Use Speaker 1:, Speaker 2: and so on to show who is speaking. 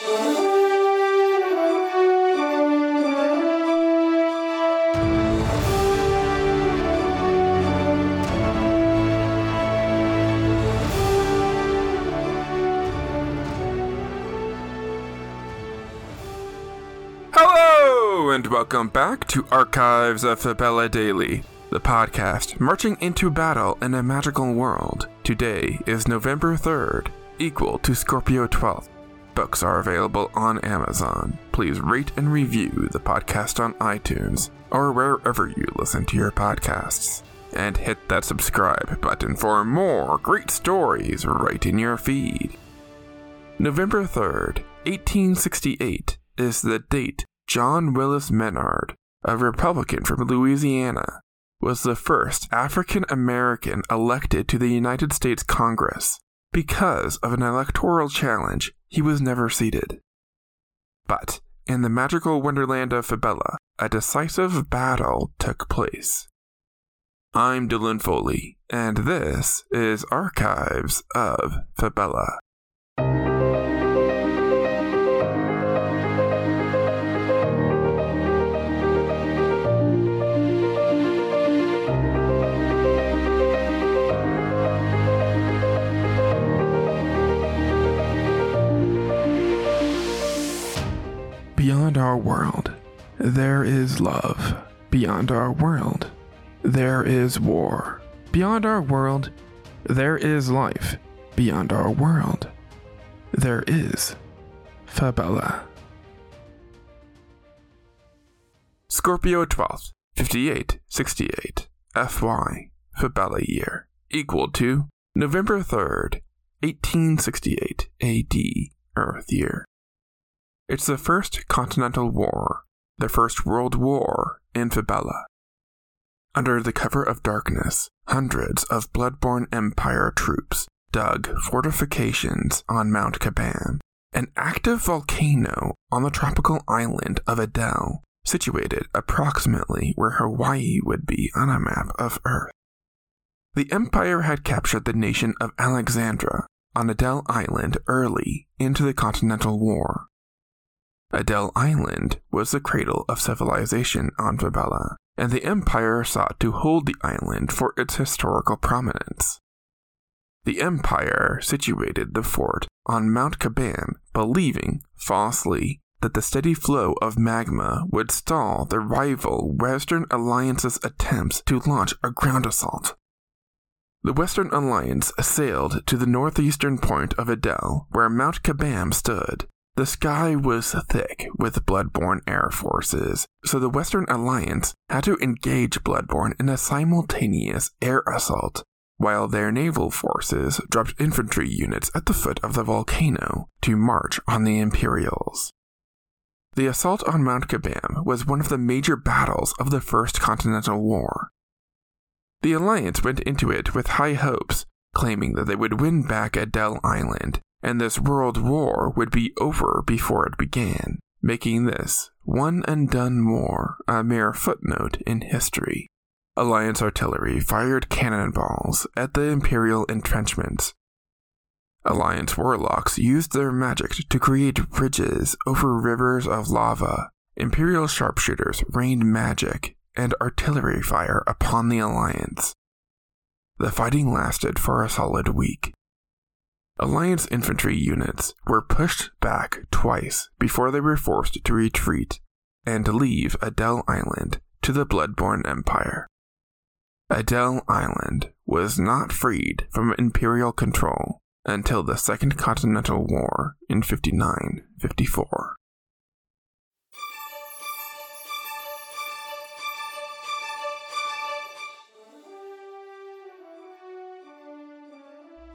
Speaker 1: Hello, and welcome back to Archives of Fabella Daily, the podcast marching into battle in a magical world. Today is November 3rd, equal to Scorpio 12th. Books are available on Amazon. Please rate and review the podcast on iTunes or wherever you listen to your podcasts. And hit that subscribe button for more great stories right in your feed. November 3rd, 1868 is the date John Willis Menard, a Republican from Louisiana, was the first African American elected to the United States Congress. Because of an electoral challenge, he was never seated. But in the magical wonderland of Fabella, a decisive battle took place. I'm Dylan Foley, and this is Archives of Fabella. There is love. Beyond our world, there is war. Beyond our world, there is life. Beyond our world, there is Fabella. Scorpio 12th, 5868, FY, Fabella year, equal to November 3rd, 1868 AD, Earth year. It's the First Continental War, the First World War in Fabella. Under the cover of darkness, hundreds of Bloodborne Empire troops dug fortifications on Mount Caban, an active volcano on the tropical island of Adel, situated approximately where Hawaii would be on a map of Earth. The Empire had captured the nation of Alexandra on Adel Island early into the Continental War. Adel Island was the cradle of civilization on Fabella, and the Empire sought to hold the island for its historical prominence. The Empire situated the fort on Mount Caban, believing, falsely, that the steady flow of magma would stall the rival Western Alliance's attempts to launch a ground assault. The Western Alliance sailed to the northeastern point of Adel, where Mount Caban stood. The sky was thick with Bloodborne air forces, so the Western Alliance had to engage Bloodborne in a simultaneous air assault, while their naval forces dropped infantry units at the foot of the volcano to march on the Imperials. The assault on Mount Caban was one of the major battles of the First Continental War. The Alliance went into it with high hopes, claiming that they would win back Adel Island, and this world war would be over before it began, making this one and done war a mere footnote in history. Alliance artillery fired cannonballs at the Imperial entrenchments. Alliance warlocks used their magic to create bridges over rivers of lava. Imperial sharpshooters rained magic and artillery fire upon the Alliance. The fighting lasted for a solid week. Alliance infantry units were pushed back twice before they were forced to retreat and leave Adel Island to the Bloodborne Empire. Adel Island was not freed from Imperial control until the Second Continental War in 59 54.